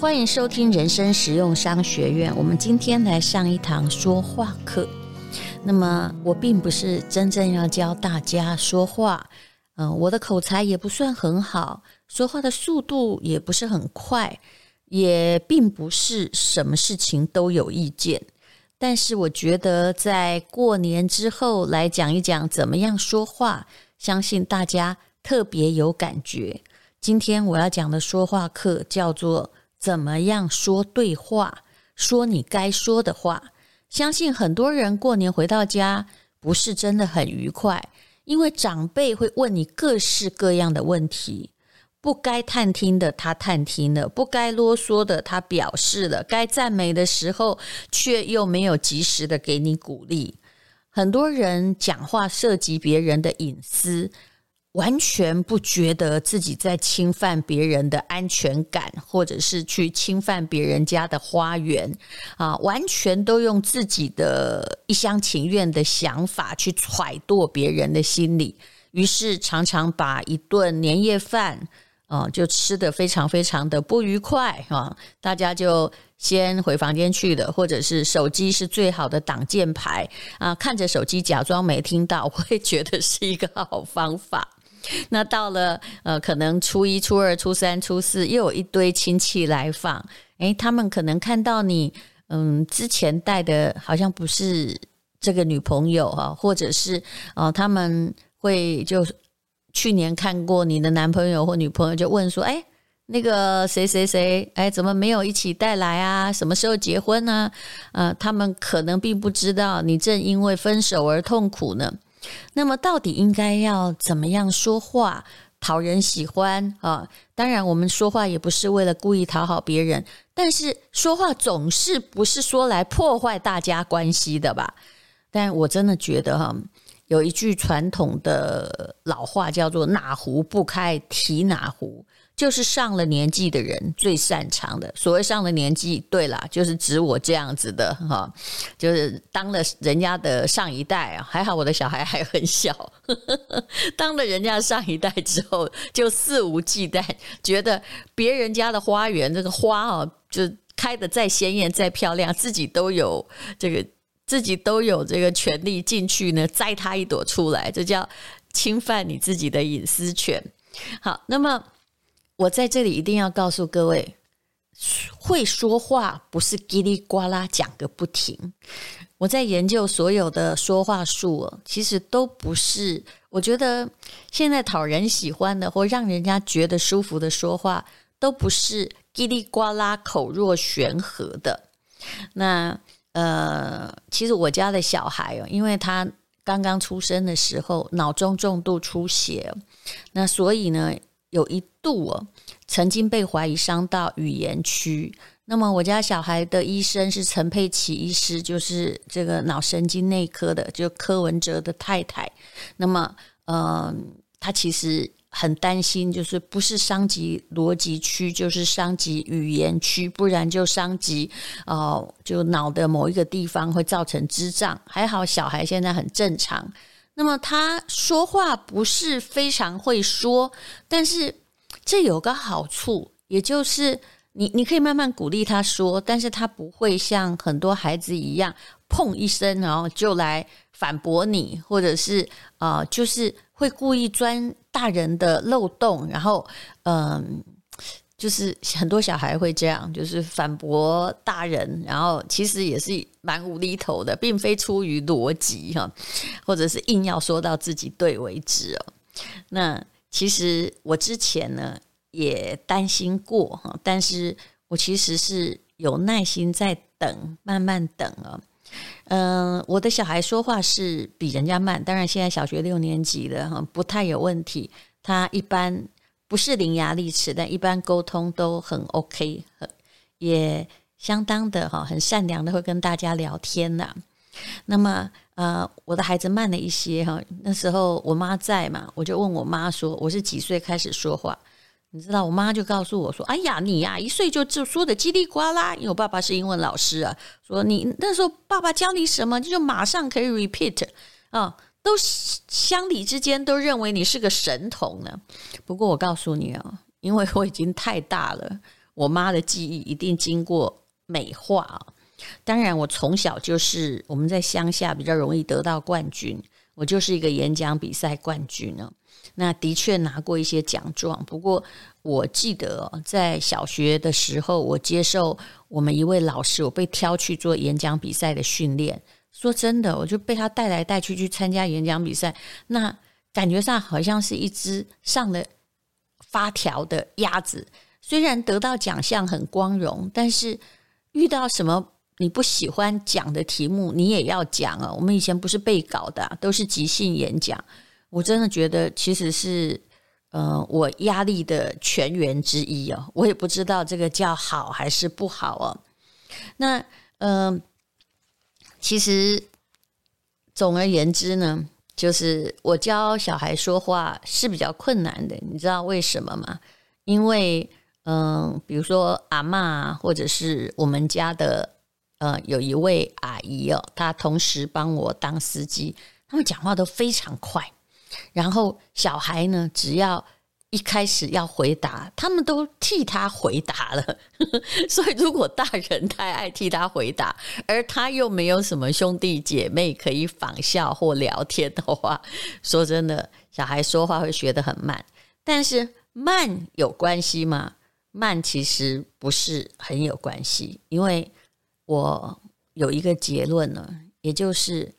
欢迎收听人生实用商学院。我们今天来上一堂说话课。那么，我并不是真正要教大家说话，嗯、我的口才也不算很好，说话的速度也不是很快，也并不是什么事情都有意见。但是，我觉得在过年之后来讲一讲怎么样说话，相信大家特别有感觉。今天我要讲的说话课叫做“怎么样说对话，说你该说的话”。相信很多人过年回到家不是真的很愉快，因为长辈会问你各式各样的问题，不该探听的他探听了，不该啰嗦的他表示了，该赞美的时候却又没有及时的给你鼓励。很多人讲话涉及别人的隐私。完全不觉得自己在侵犯别人的安全感，或者是去侵犯别人家的花园啊！完全都用自己的一厢情愿的想法去揣度别人的心理，于是常常把一顿年夜饭啊就吃得非常非常的不愉快啊！大家就先回房间去了，或者是手机是最好的挡箭牌啊！看着手机假装没听到，我会觉得是一个好方法。那到了呃，可能初一、初二、初三、初四，又有一堆亲戚来访，诶，他们可能看到你，嗯，之前带的好像不是这个女朋友哈，或者是哦、呃，他们会就去年看过你的男朋友或女朋友，就问说，诶，那个谁谁谁，诶，怎么没有一起带来啊？什么时候结婚呢？呃，他们可能并不知道你正因为分手而痛苦呢。那么，到底应该要怎么样说话讨人喜欢啊？当然，我们说话也不是为了故意讨好别人，但是说话总是不是说来破坏大家关系的吧？但我真的觉得哈，有一句传统的老话叫做“哪壶不开提哪壶”。就是上了年纪的人最擅长的。所谓上了年纪，对啦，就是指我这样子的哈，就是当了人家的上一代啊。还好我的小孩还很小，呵呵，当了人家上一代之后，就肆无忌惮，觉得别人家的花园这个花啊，就开得再鲜艳、再漂亮，自己都有这个，自己都有这个权利进去呢，摘他一朵出来，这叫侵犯你自己的隐私权。好，那么。我在这里一定要告诉各位，会说话不是叽里呱啦讲个不停。我在研究所有的说话术，其实都不是。我觉得现在讨人喜欢的或让人家觉得舒服的说话，都不是叽里呱啦口若悬河的。那呃，其实我家的小孩哦，因为他刚刚出生的时候脑中重度出血，那所以呢。有一度哦，曾经被怀疑伤到语言区。那么我家小孩的医生是陈佩琪医师，就是这个脑神经内科的，就柯文哲的太太。那么，嗯、他其实很担心，就是不是伤及逻辑区，就是伤及语言区，不然就伤及哦、就脑的某一个地方会造成智障。还好小孩现在很正常。那么他说话不是非常会说，但是这有个好处，也就是你你可以慢慢鼓励他说，但是他不会像很多孩子一样砰一声，然后就来反驳你，或者是啊、呃，就是会故意钻大人的漏洞，然后嗯。就是很多小孩会这样，就是反驳大人，然后其实也是蛮无厘头的，并非出于逻辑哈，或者是硬要说到自己对为止哦。那其实我之前呢也担心过哈，但是我其实是有耐心在等，慢慢等啊。嗯，我的小孩说话是比人家慢，当然现在小学六年级了哈，不太有问题。他一般。不是伶牙俐齿，但一般沟通都很 OK，很也相当的哈，很善良的会跟大家聊天呐。那么呃，我的孩子慢了一些哈，那时候我妈在嘛，我就问我妈说，我是几岁开始说话？你知道，我妈就告诉我说，哎呀，你呀、一岁就就说的叽里呱啦，因为我爸爸是英文老师啊，说你那时候爸爸教你什么，就马上可以 repeat 啊。都乡里之间都认为你是个神童呢。不过我告诉你啊，因为我已经太大了，我妈的记忆一定经过美化啊。当然，我从小就是我们在乡下比较容易得到冠军，我就是一个演讲比赛冠军呢。那的确拿过一些奖状。不过我记得在小学的时候，我接受我们一位老师，我被挑去做演讲比赛的训练。说真的，我就被他带来带去去参加演讲比赛，那感觉上好像是一只上了发条的鸭子。虽然得到奖项很光荣，但是遇到什么你不喜欢讲的题目，你也要讲啊。我们以前不是背稿的，都是即兴演讲。我真的觉得其实是呃我压力的泉源之一哦。我也不知道这个叫好还是不好哦。那嗯。呃其实，总而言之呢，就是我教小孩说话是比较困难的，你知道为什么吗？因为，嗯，比如说阿嬷，或者是我们家的，呃，有一位阿姨哦，她同时帮我当司机，他们讲话都非常快，然后小孩呢，只要。一开始要回答，他们都替他回答了。所以，如果大人太爱替他回答，而他又没有什么兄弟姐妹可以仿效或聊天的话，说真的，小孩说话会学得很慢。但是慢有关系吗？慢其实不是很有关系，因为我有一个结论呢，也就是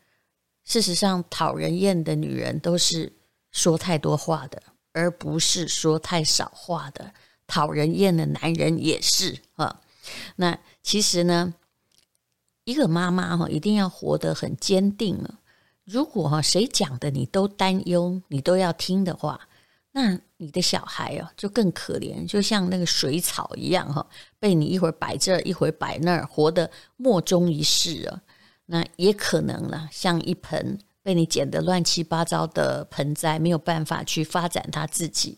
事实上，讨人厌的女人都是说太多话的。而不是说太少话的讨人厌的男人也是啊。那其实呢，一个妈妈哈一定要活得很坚定了。如果哈谁讲的你都担忧，你都要听的话，那你的小孩哦就更可怜，就像那个水草一样哈，被你一会儿摆这儿，一会儿摆那儿，活得莫衷一是啊。那也可能了，像一盆。被你剪得乱七八糟的盆栽，没有办法去发展他自己。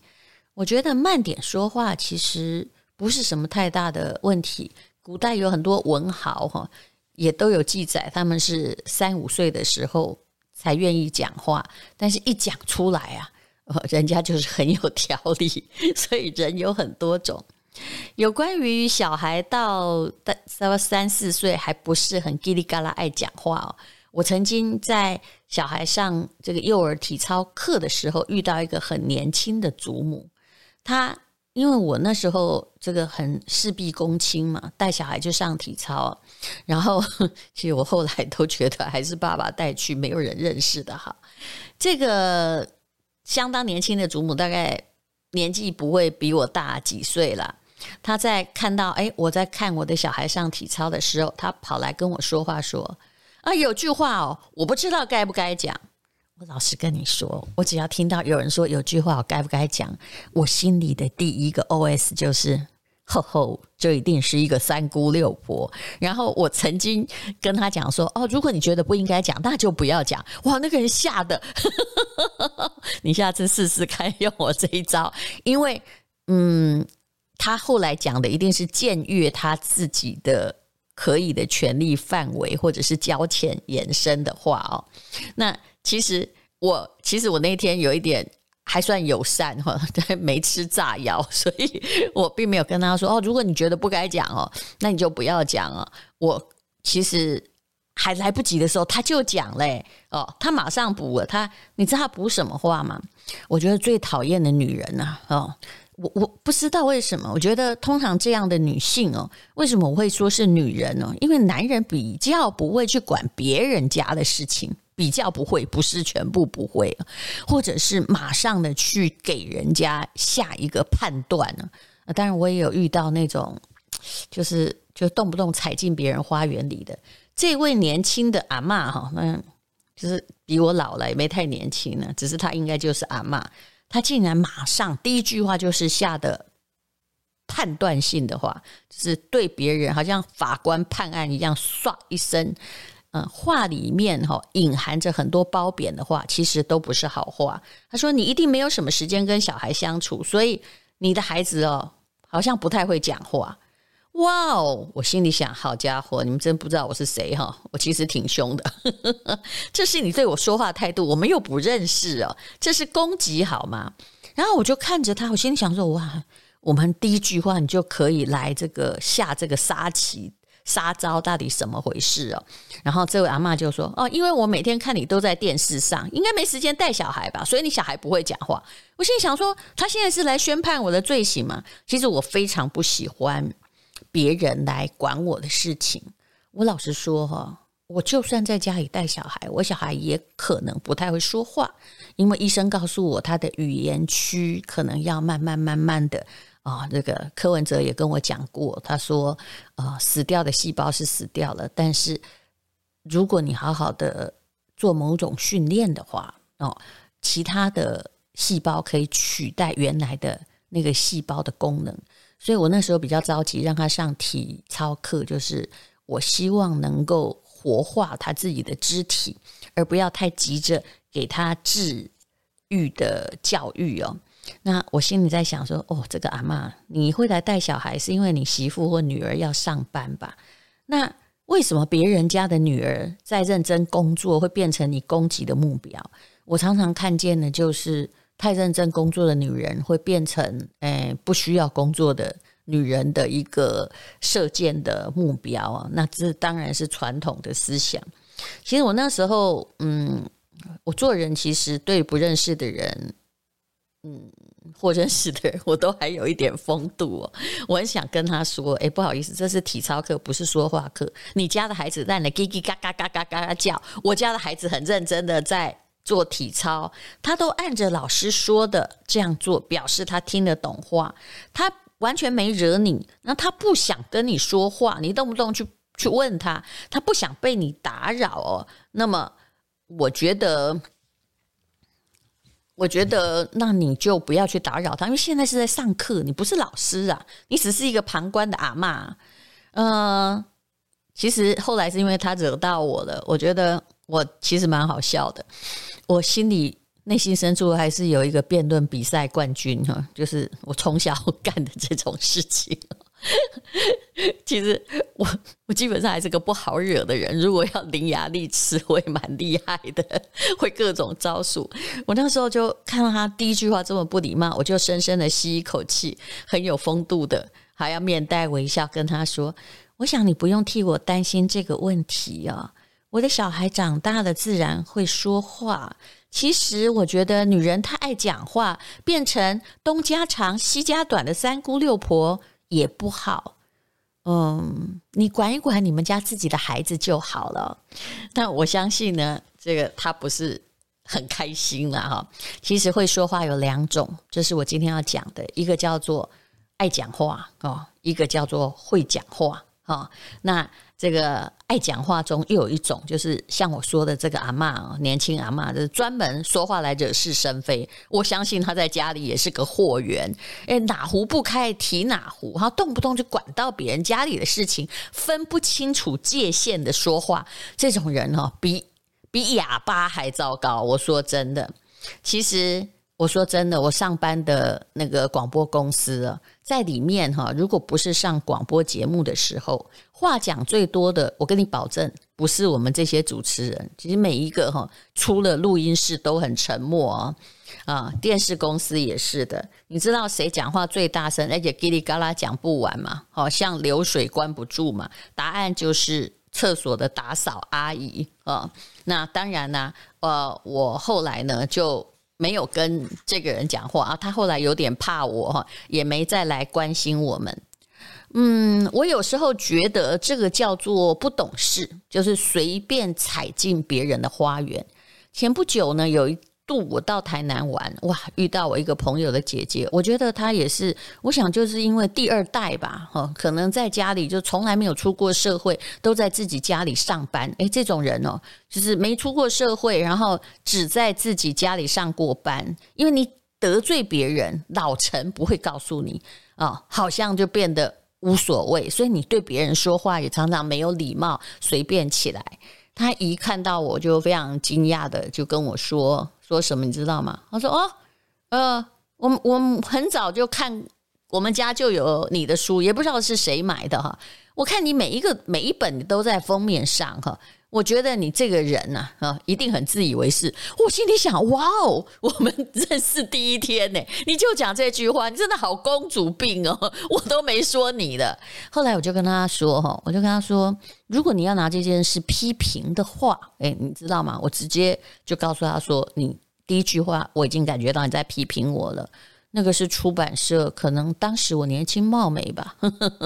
我觉得慢点说话其实不是什么太大的问题。古代有很多文豪哈，也都有记载，他们是三五岁的时候才愿意讲话，但是一讲出来啊，人家就是很有条理。所以人有很多种。有关于小孩到三三四岁还不是很叽里嘎啦爱讲话哦。我曾经在小孩上这个幼儿体操课的时候，遇到一个很年轻的祖母。她因为我那时候这个很事必躬亲嘛，带小孩就上体操。然后其实我后来都觉得还是爸爸带去，没有人认识的哈。这个相当年轻的祖母，大概年纪不会比我大几岁了。她在看到诶，我在看我的小孩上体操的时候，她跑来跟我说话说。啊，有句话哦，我不知道该不该讲。我老实跟你说，我只要听到有人说有句话，我该不该讲，我心里的第一个 OS 就是：吼吼，这一定是一个三姑六婆。然后我曾经跟他讲说：哦，如果你觉得不应该讲，那就不要讲。哇，那个人吓得，你下次试试看用我这一招，因为嗯，他后来讲的一定是僭越他自己的。可以的权利范围，或者是交浅延伸的话哦，那其实我其实我那天有一点还算友善 哈，没吃炸药，所以我并没有跟他说哦，如果你觉得不该讲哦，那你就不要讲哦。我其实还来不及的时候，他就讲嘞哦，他马上补了。他你知道他补什么话吗？我觉得最讨厌的女人呐哦。我我不知道为什么，我觉得通常这样的女性哦，为什么我会说是女人呢？因为男人比较不会去管别人家的事情，比较不会，不是全部不会，或者是马上的去给人家下一个判断呢。当然，我也有遇到那种，就是就动不动踩进别人花园里的这位年轻的阿嬷哈，那就是比我老了，也没太年轻呢，只是她应该就是阿嬷。他竟然马上第一句话就是下的判断性的话，就是对别人好像法官判案一样，唰一声，嗯，话里面哈隐含着很多褒贬的话，其实都不是好话。他说：“你一定没有什么时间跟小孩相处，所以你的孩子哦，好像不太会讲话。”哇哦！我心里想，好家伙，你们真不知道我是谁哈！我其实挺凶的，这是你对我说话态度，我们又不认识哦，这是攻击好吗？然后我就看着他，我心里想说，哇，我们第一句话你就可以来这个下这个杀棋。杀招到底什么回事哦？然后这位阿嬷就说：“哦，因为我每天看你都在电视上，应该没时间带小孩吧？所以你小孩不会讲话。”我心里想说：“他现在是来宣判我的罪行吗？”其实我非常不喜欢别人来管我的事情。我老实说哈，我就算在家里带小孩，我小孩也可能不太会说话，因为医生告诉我他的语言区可能要慢慢慢慢的。啊，这个柯文哲也跟我讲过，他说，呃，死掉的细胞是死掉了，但是如果你好好的做某种训练的话，哦，其他的细胞可以取代原来的那个细胞的功能，所以我那时候比较着急让他上体操课，就是我希望能够活化他自己的肢体，而不要太急着给他治愈的教育哦。那我心里在想说，哦，这个阿嬷，你会来带小孩，是因为你媳妇或女儿要上班吧？那为什么别人家的女儿在认真工作，会变成你攻击的目标？我常常看见的，就是太认真工作的女人会变成，哎，不需要工作的女人的一个射箭的目标啊。那这当然是传统的思想。其实我那时候，嗯，我做人其实对不认识的人。嗯，或认识的人，我都还有一点风度哦。我很想跟他说：“哎，不好意思，这是体操课，不是说话课。你家的孩子在那叽叽嘎嘎嘎嘎嘎嘎叫，我家的孩子很认真的在做体操，他都按着老师说的这样做，表示他听得懂话，他完全没惹你。那他不想跟你说话，你动不动去去问他，他不想被你打扰哦。那么，我觉得。”我觉得，那你就不要去打扰他，因为现在是在上课，你不是老师啊，你只是一个旁观的阿妈。嗯、其实后来是因为他惹到我了，我觉得我其实蛮好笑的，我心里内心深处还是有一个辩论比赛冠军哈，就是我从小干的这种事情。其实我我基本上还是个不好惹的人，如果要伶牙俐齿，我也蛮厉害的，会各种招数。我那时候就看到他第一句话这么不礼貌，我就深深的吸一口气，很有风度的，还要面带微笑跟他说：“我想你不用替我担心这个问题啊，我的小孩长大了自然会说话。其实我觉得女人太爱讲话，变成东家长西家短的三姑六婆。”也不好，嗯，你管一管你们家自己的孩子就好了。但我相信呢，这个他不是很开心了哈。其实会说话有两种，这是我今天要讲的，一个叫做爱讲话哦，一个叫做会讲话哈。那这个爱讲话中又有一种，就是像我说的这个阿嬷，年轻阿嬷，就是专门说话来惹是生非。我相信他在家里也是个祸源，诶，哪壶不开提哪壶，哈，动不动就管到别人家里的事情，分不清楚界限的说话，这种人哦，比比哑巴还糟糕。我说真的，其实。我说真的，我上班的那个广播公司啊，在里面哈，如果不是上广播节目的时候，话讲最多的，我跟你保证，不是我们这些主持人。其实每一个哈，出了录音室都很沉默啊。啊，电视公司也是的。你知道谁讲话最大声，而且叽里嘎啦讲不完嘛？好像流水关不住嘛。答案就是厕所的打扫阿姨啊。那当然呢，呃，我后来呢就。没有跟这个人讲话啊，他后来有点怕我哈，也没再来关心我们。嗯，我有时候觉得这个叫做不懂事，就是随便踩进别人的花园。前不久呢，有一。度我到台南玩，哇，遇到我一个朋友的姐姐，我觉得她也是，我想就是因为第二代吧，哈，可能在家里就从来没有出过社会，都在自己家里上班，诶，这种人哦，就是没出过社会，然后只在自己家里上过班，因为你得罪别人，老陈不会告诉你啊，好像就变得无所谓，所以你对别人说话也常常没有礼貌，随便起来。他一看到我就非常惊讶的就跟我说。说什么你知道吗？他说：“哦，呃，我我很早就看我们家就有你的书，也不知道是谁买的哈。我看你每一个每一本都在封面上哈。我觉得你这个人呐，啊，一定很自以为是。我心里想，哇哦，我们认识第一天呢，你就讲这句话，你真的好公主病哦，我都没说你的。后来我就跟他说，哈，我就跟他说，如果你要拿这件事批评的话，诶，你知道吗？我直接就告诉他说，你第一句话我已经感觉到你在批评我了。那个是出版社，可能当时我年轻貌美吧，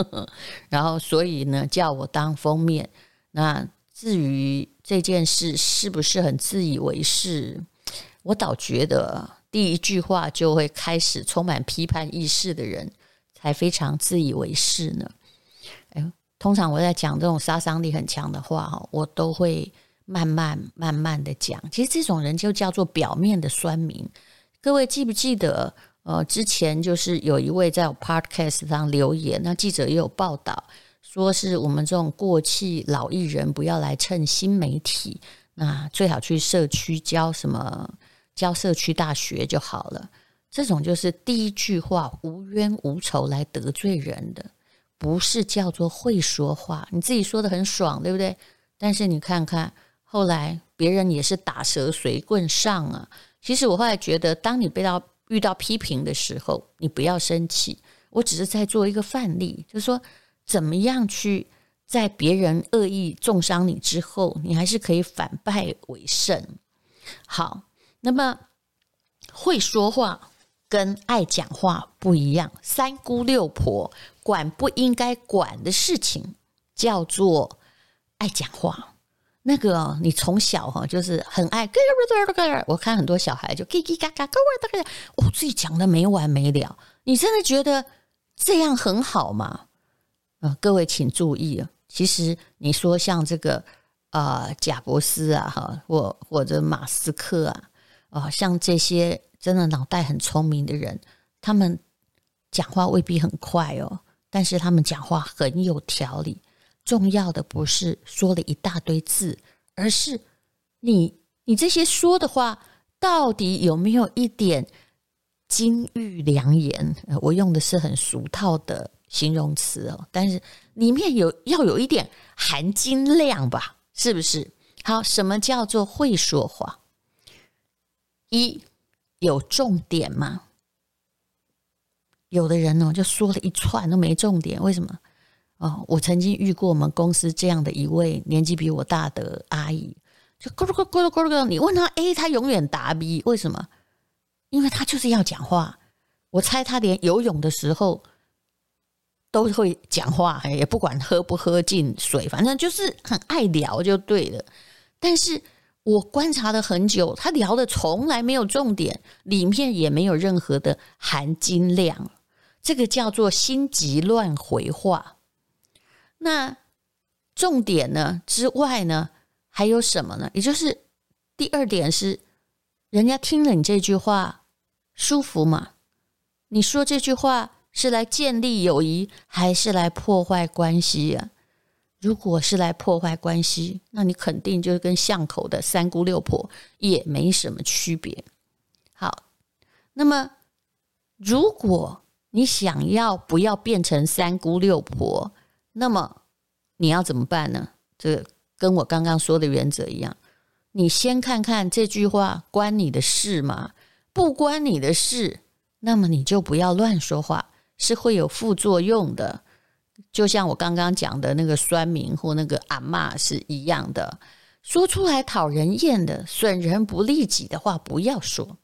然后所以呢，叫我当封面，那。至于这件事是不是很自以为是，我倒觉得第一句话就会开始充满批判意识的人，才非常自以为是呢。哎，通常我在讲这种杀伤力很强的话，我都会慢慢慢慢的讲。其实这种人就叫做表面的酸民。各位记不记得？呃，之前就是有一位在我 Podcast 上留言，那记者也有报道。说是我们这种过气老艺人不要来蹭新媒体，那最好去社区教什么教社区大学就好了。这种就是第一句话无冤无仇来得罪人的，不是叫做会说话。你自己说的很爽，对不对？但是你看看后来别人也是打蛇随棍上啊。其实我后来觉得，当你被到遇到批评的时候，你不要生气。我只是在做一个范例，就是说。怎么样去在别人恶意中伤你之后，你还是可以反败为胜？好，那么会说话跟爱讲话不一样。三姑六婆管不应该管的事情，叫做爱讲话。那个你从小哈就是很爱，我看很多小孩就叽叽嘎嘎，我自己讲的没完没了。你真的觉得这样很好吗？啊、各位请注意啊！其实你说像这个啊、呃，贾伯斯啊，哈，或或者马斯克啊，啊、像这些真的脑袋很聪明的人，他们讲话未必很快哦，但是他们讲话很有条理。重要的不是说了一大堆字，而是你你这些说的话到底有没有一点金玉良言？我用的是很俗套的。形容词哦，但是里面有要有一点含金量吧，是不是？好，什么叫做会说话？一有重点吗？有的人呢，就说了一串都没重点，为什么？哦，我曾经遇过我们公司这样的一位年纪比我大的阿姨，就咕噜咕噜咕噜咕噜，你问他 A，他永远答 B，为什么？因为他就是要讲话。我猜他连游泳的时候。都会讲话，也不管喝不喝进水，反正就是很爱聊就对了。但是我观察了很久，他聊的从来没有重点，里面也没有任何的含金量。这个叫做心急乱回话。那重点呢之外呢，还有什么呢？也就是第二点是，人家听了你这句话舒服吗？你说这句话。是来建立友谊，还是来破坏关系呀？如果是来破坏关系，那你肯定就是跟巷口的三姑六婆也没什么区别。好，那么如果你想要不要变成三姑六婆，那么你要怎么办呢？这跟我刚刚说的原则一样，你先看看这句话关你的事吗？不关你的事，那么你就不要乱说话。是会有副作用的，就像我刚刚讲的那个酸民或那个阿嬷是一样的，说出来讨人厌的、损人不利己的话不要说，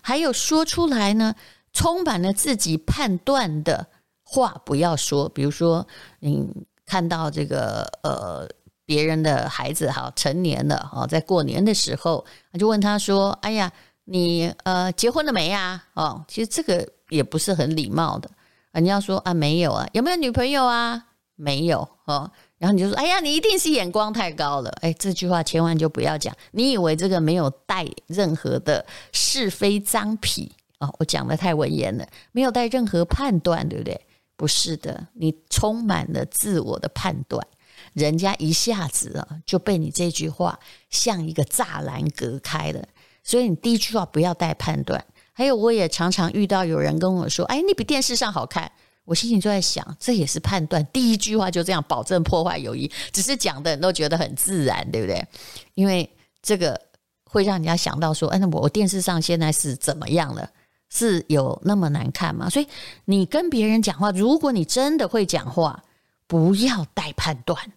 还有说出来呢充满了自己判断的话不要说。比如说，你看到这个呃别人的孩子哈成年了啊，在过年的时候，就问他说：“哎呀，你呃结婚了没呀？”哦，其实这个也不是很礼貌的。人家说啊，没有啊，有没有女朋友啊？没有哦。然后你就说，哎呀，你一定是眼光太高了。哎，这句话千万就不要讲。你以为这个没有带任何的是非臧否哦？我讲的太文言了，没有带任何判断，对不对？不是的，你充满了自我的判断，人家一下子啊就被你这句话像一个栅栏隔开了。所以你第一句话不要带判断。还有，我也常常遇到有人跟我说：“哎，你比电视上好看。”我心里就在想，这也是判断。第一句话就这样保证破坏友谊，只是讲的人都觉得很自然，对不对？因为这个会让人家想到说，哎，那我电视上现在是怎么样了？是有那么难看吗？所以你跟别人讲话，如果你真的会讲话，不要带判断，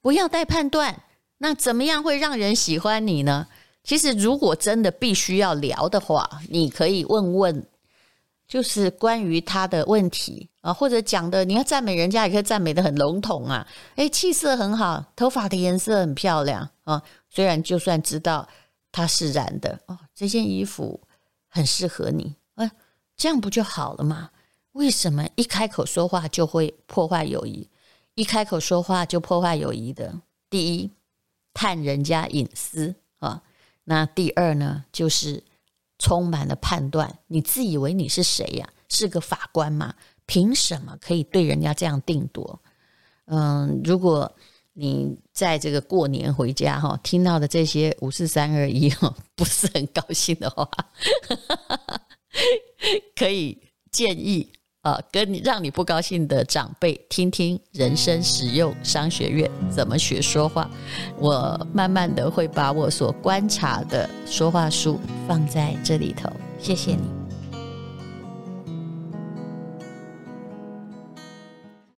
不要带判断。那怎么样会让人喜欢你呢？其实，如果真的必须要聊的话，你可以问问。就是关于他的问题啊，或者讲的你要赞美人家，也可以赞美的很笼统啊。诶，气色很好，头发的颜色很漂亮啊。虽然就算知道他是染的哦，这件衣服很适合你，这样不就好了吗？为什么一开口说话就会破坏友谊？一开口说话就破坏友谊的，第一，探人家隐私啊。那第二呢，就是。充满了判断，你自以为你是谁呀？是个法官吗？凭什么可以对人家这样定夺？嗯，如果你在这个过年回家哈，听到的这些五四三二一哈，不是很高兴的话，可以建议啊，跟你让你不高兴的长辈听听人生实用商学院怎么学说话。我慢慢的会把我所观察的说话书放在这里头，谢谢你。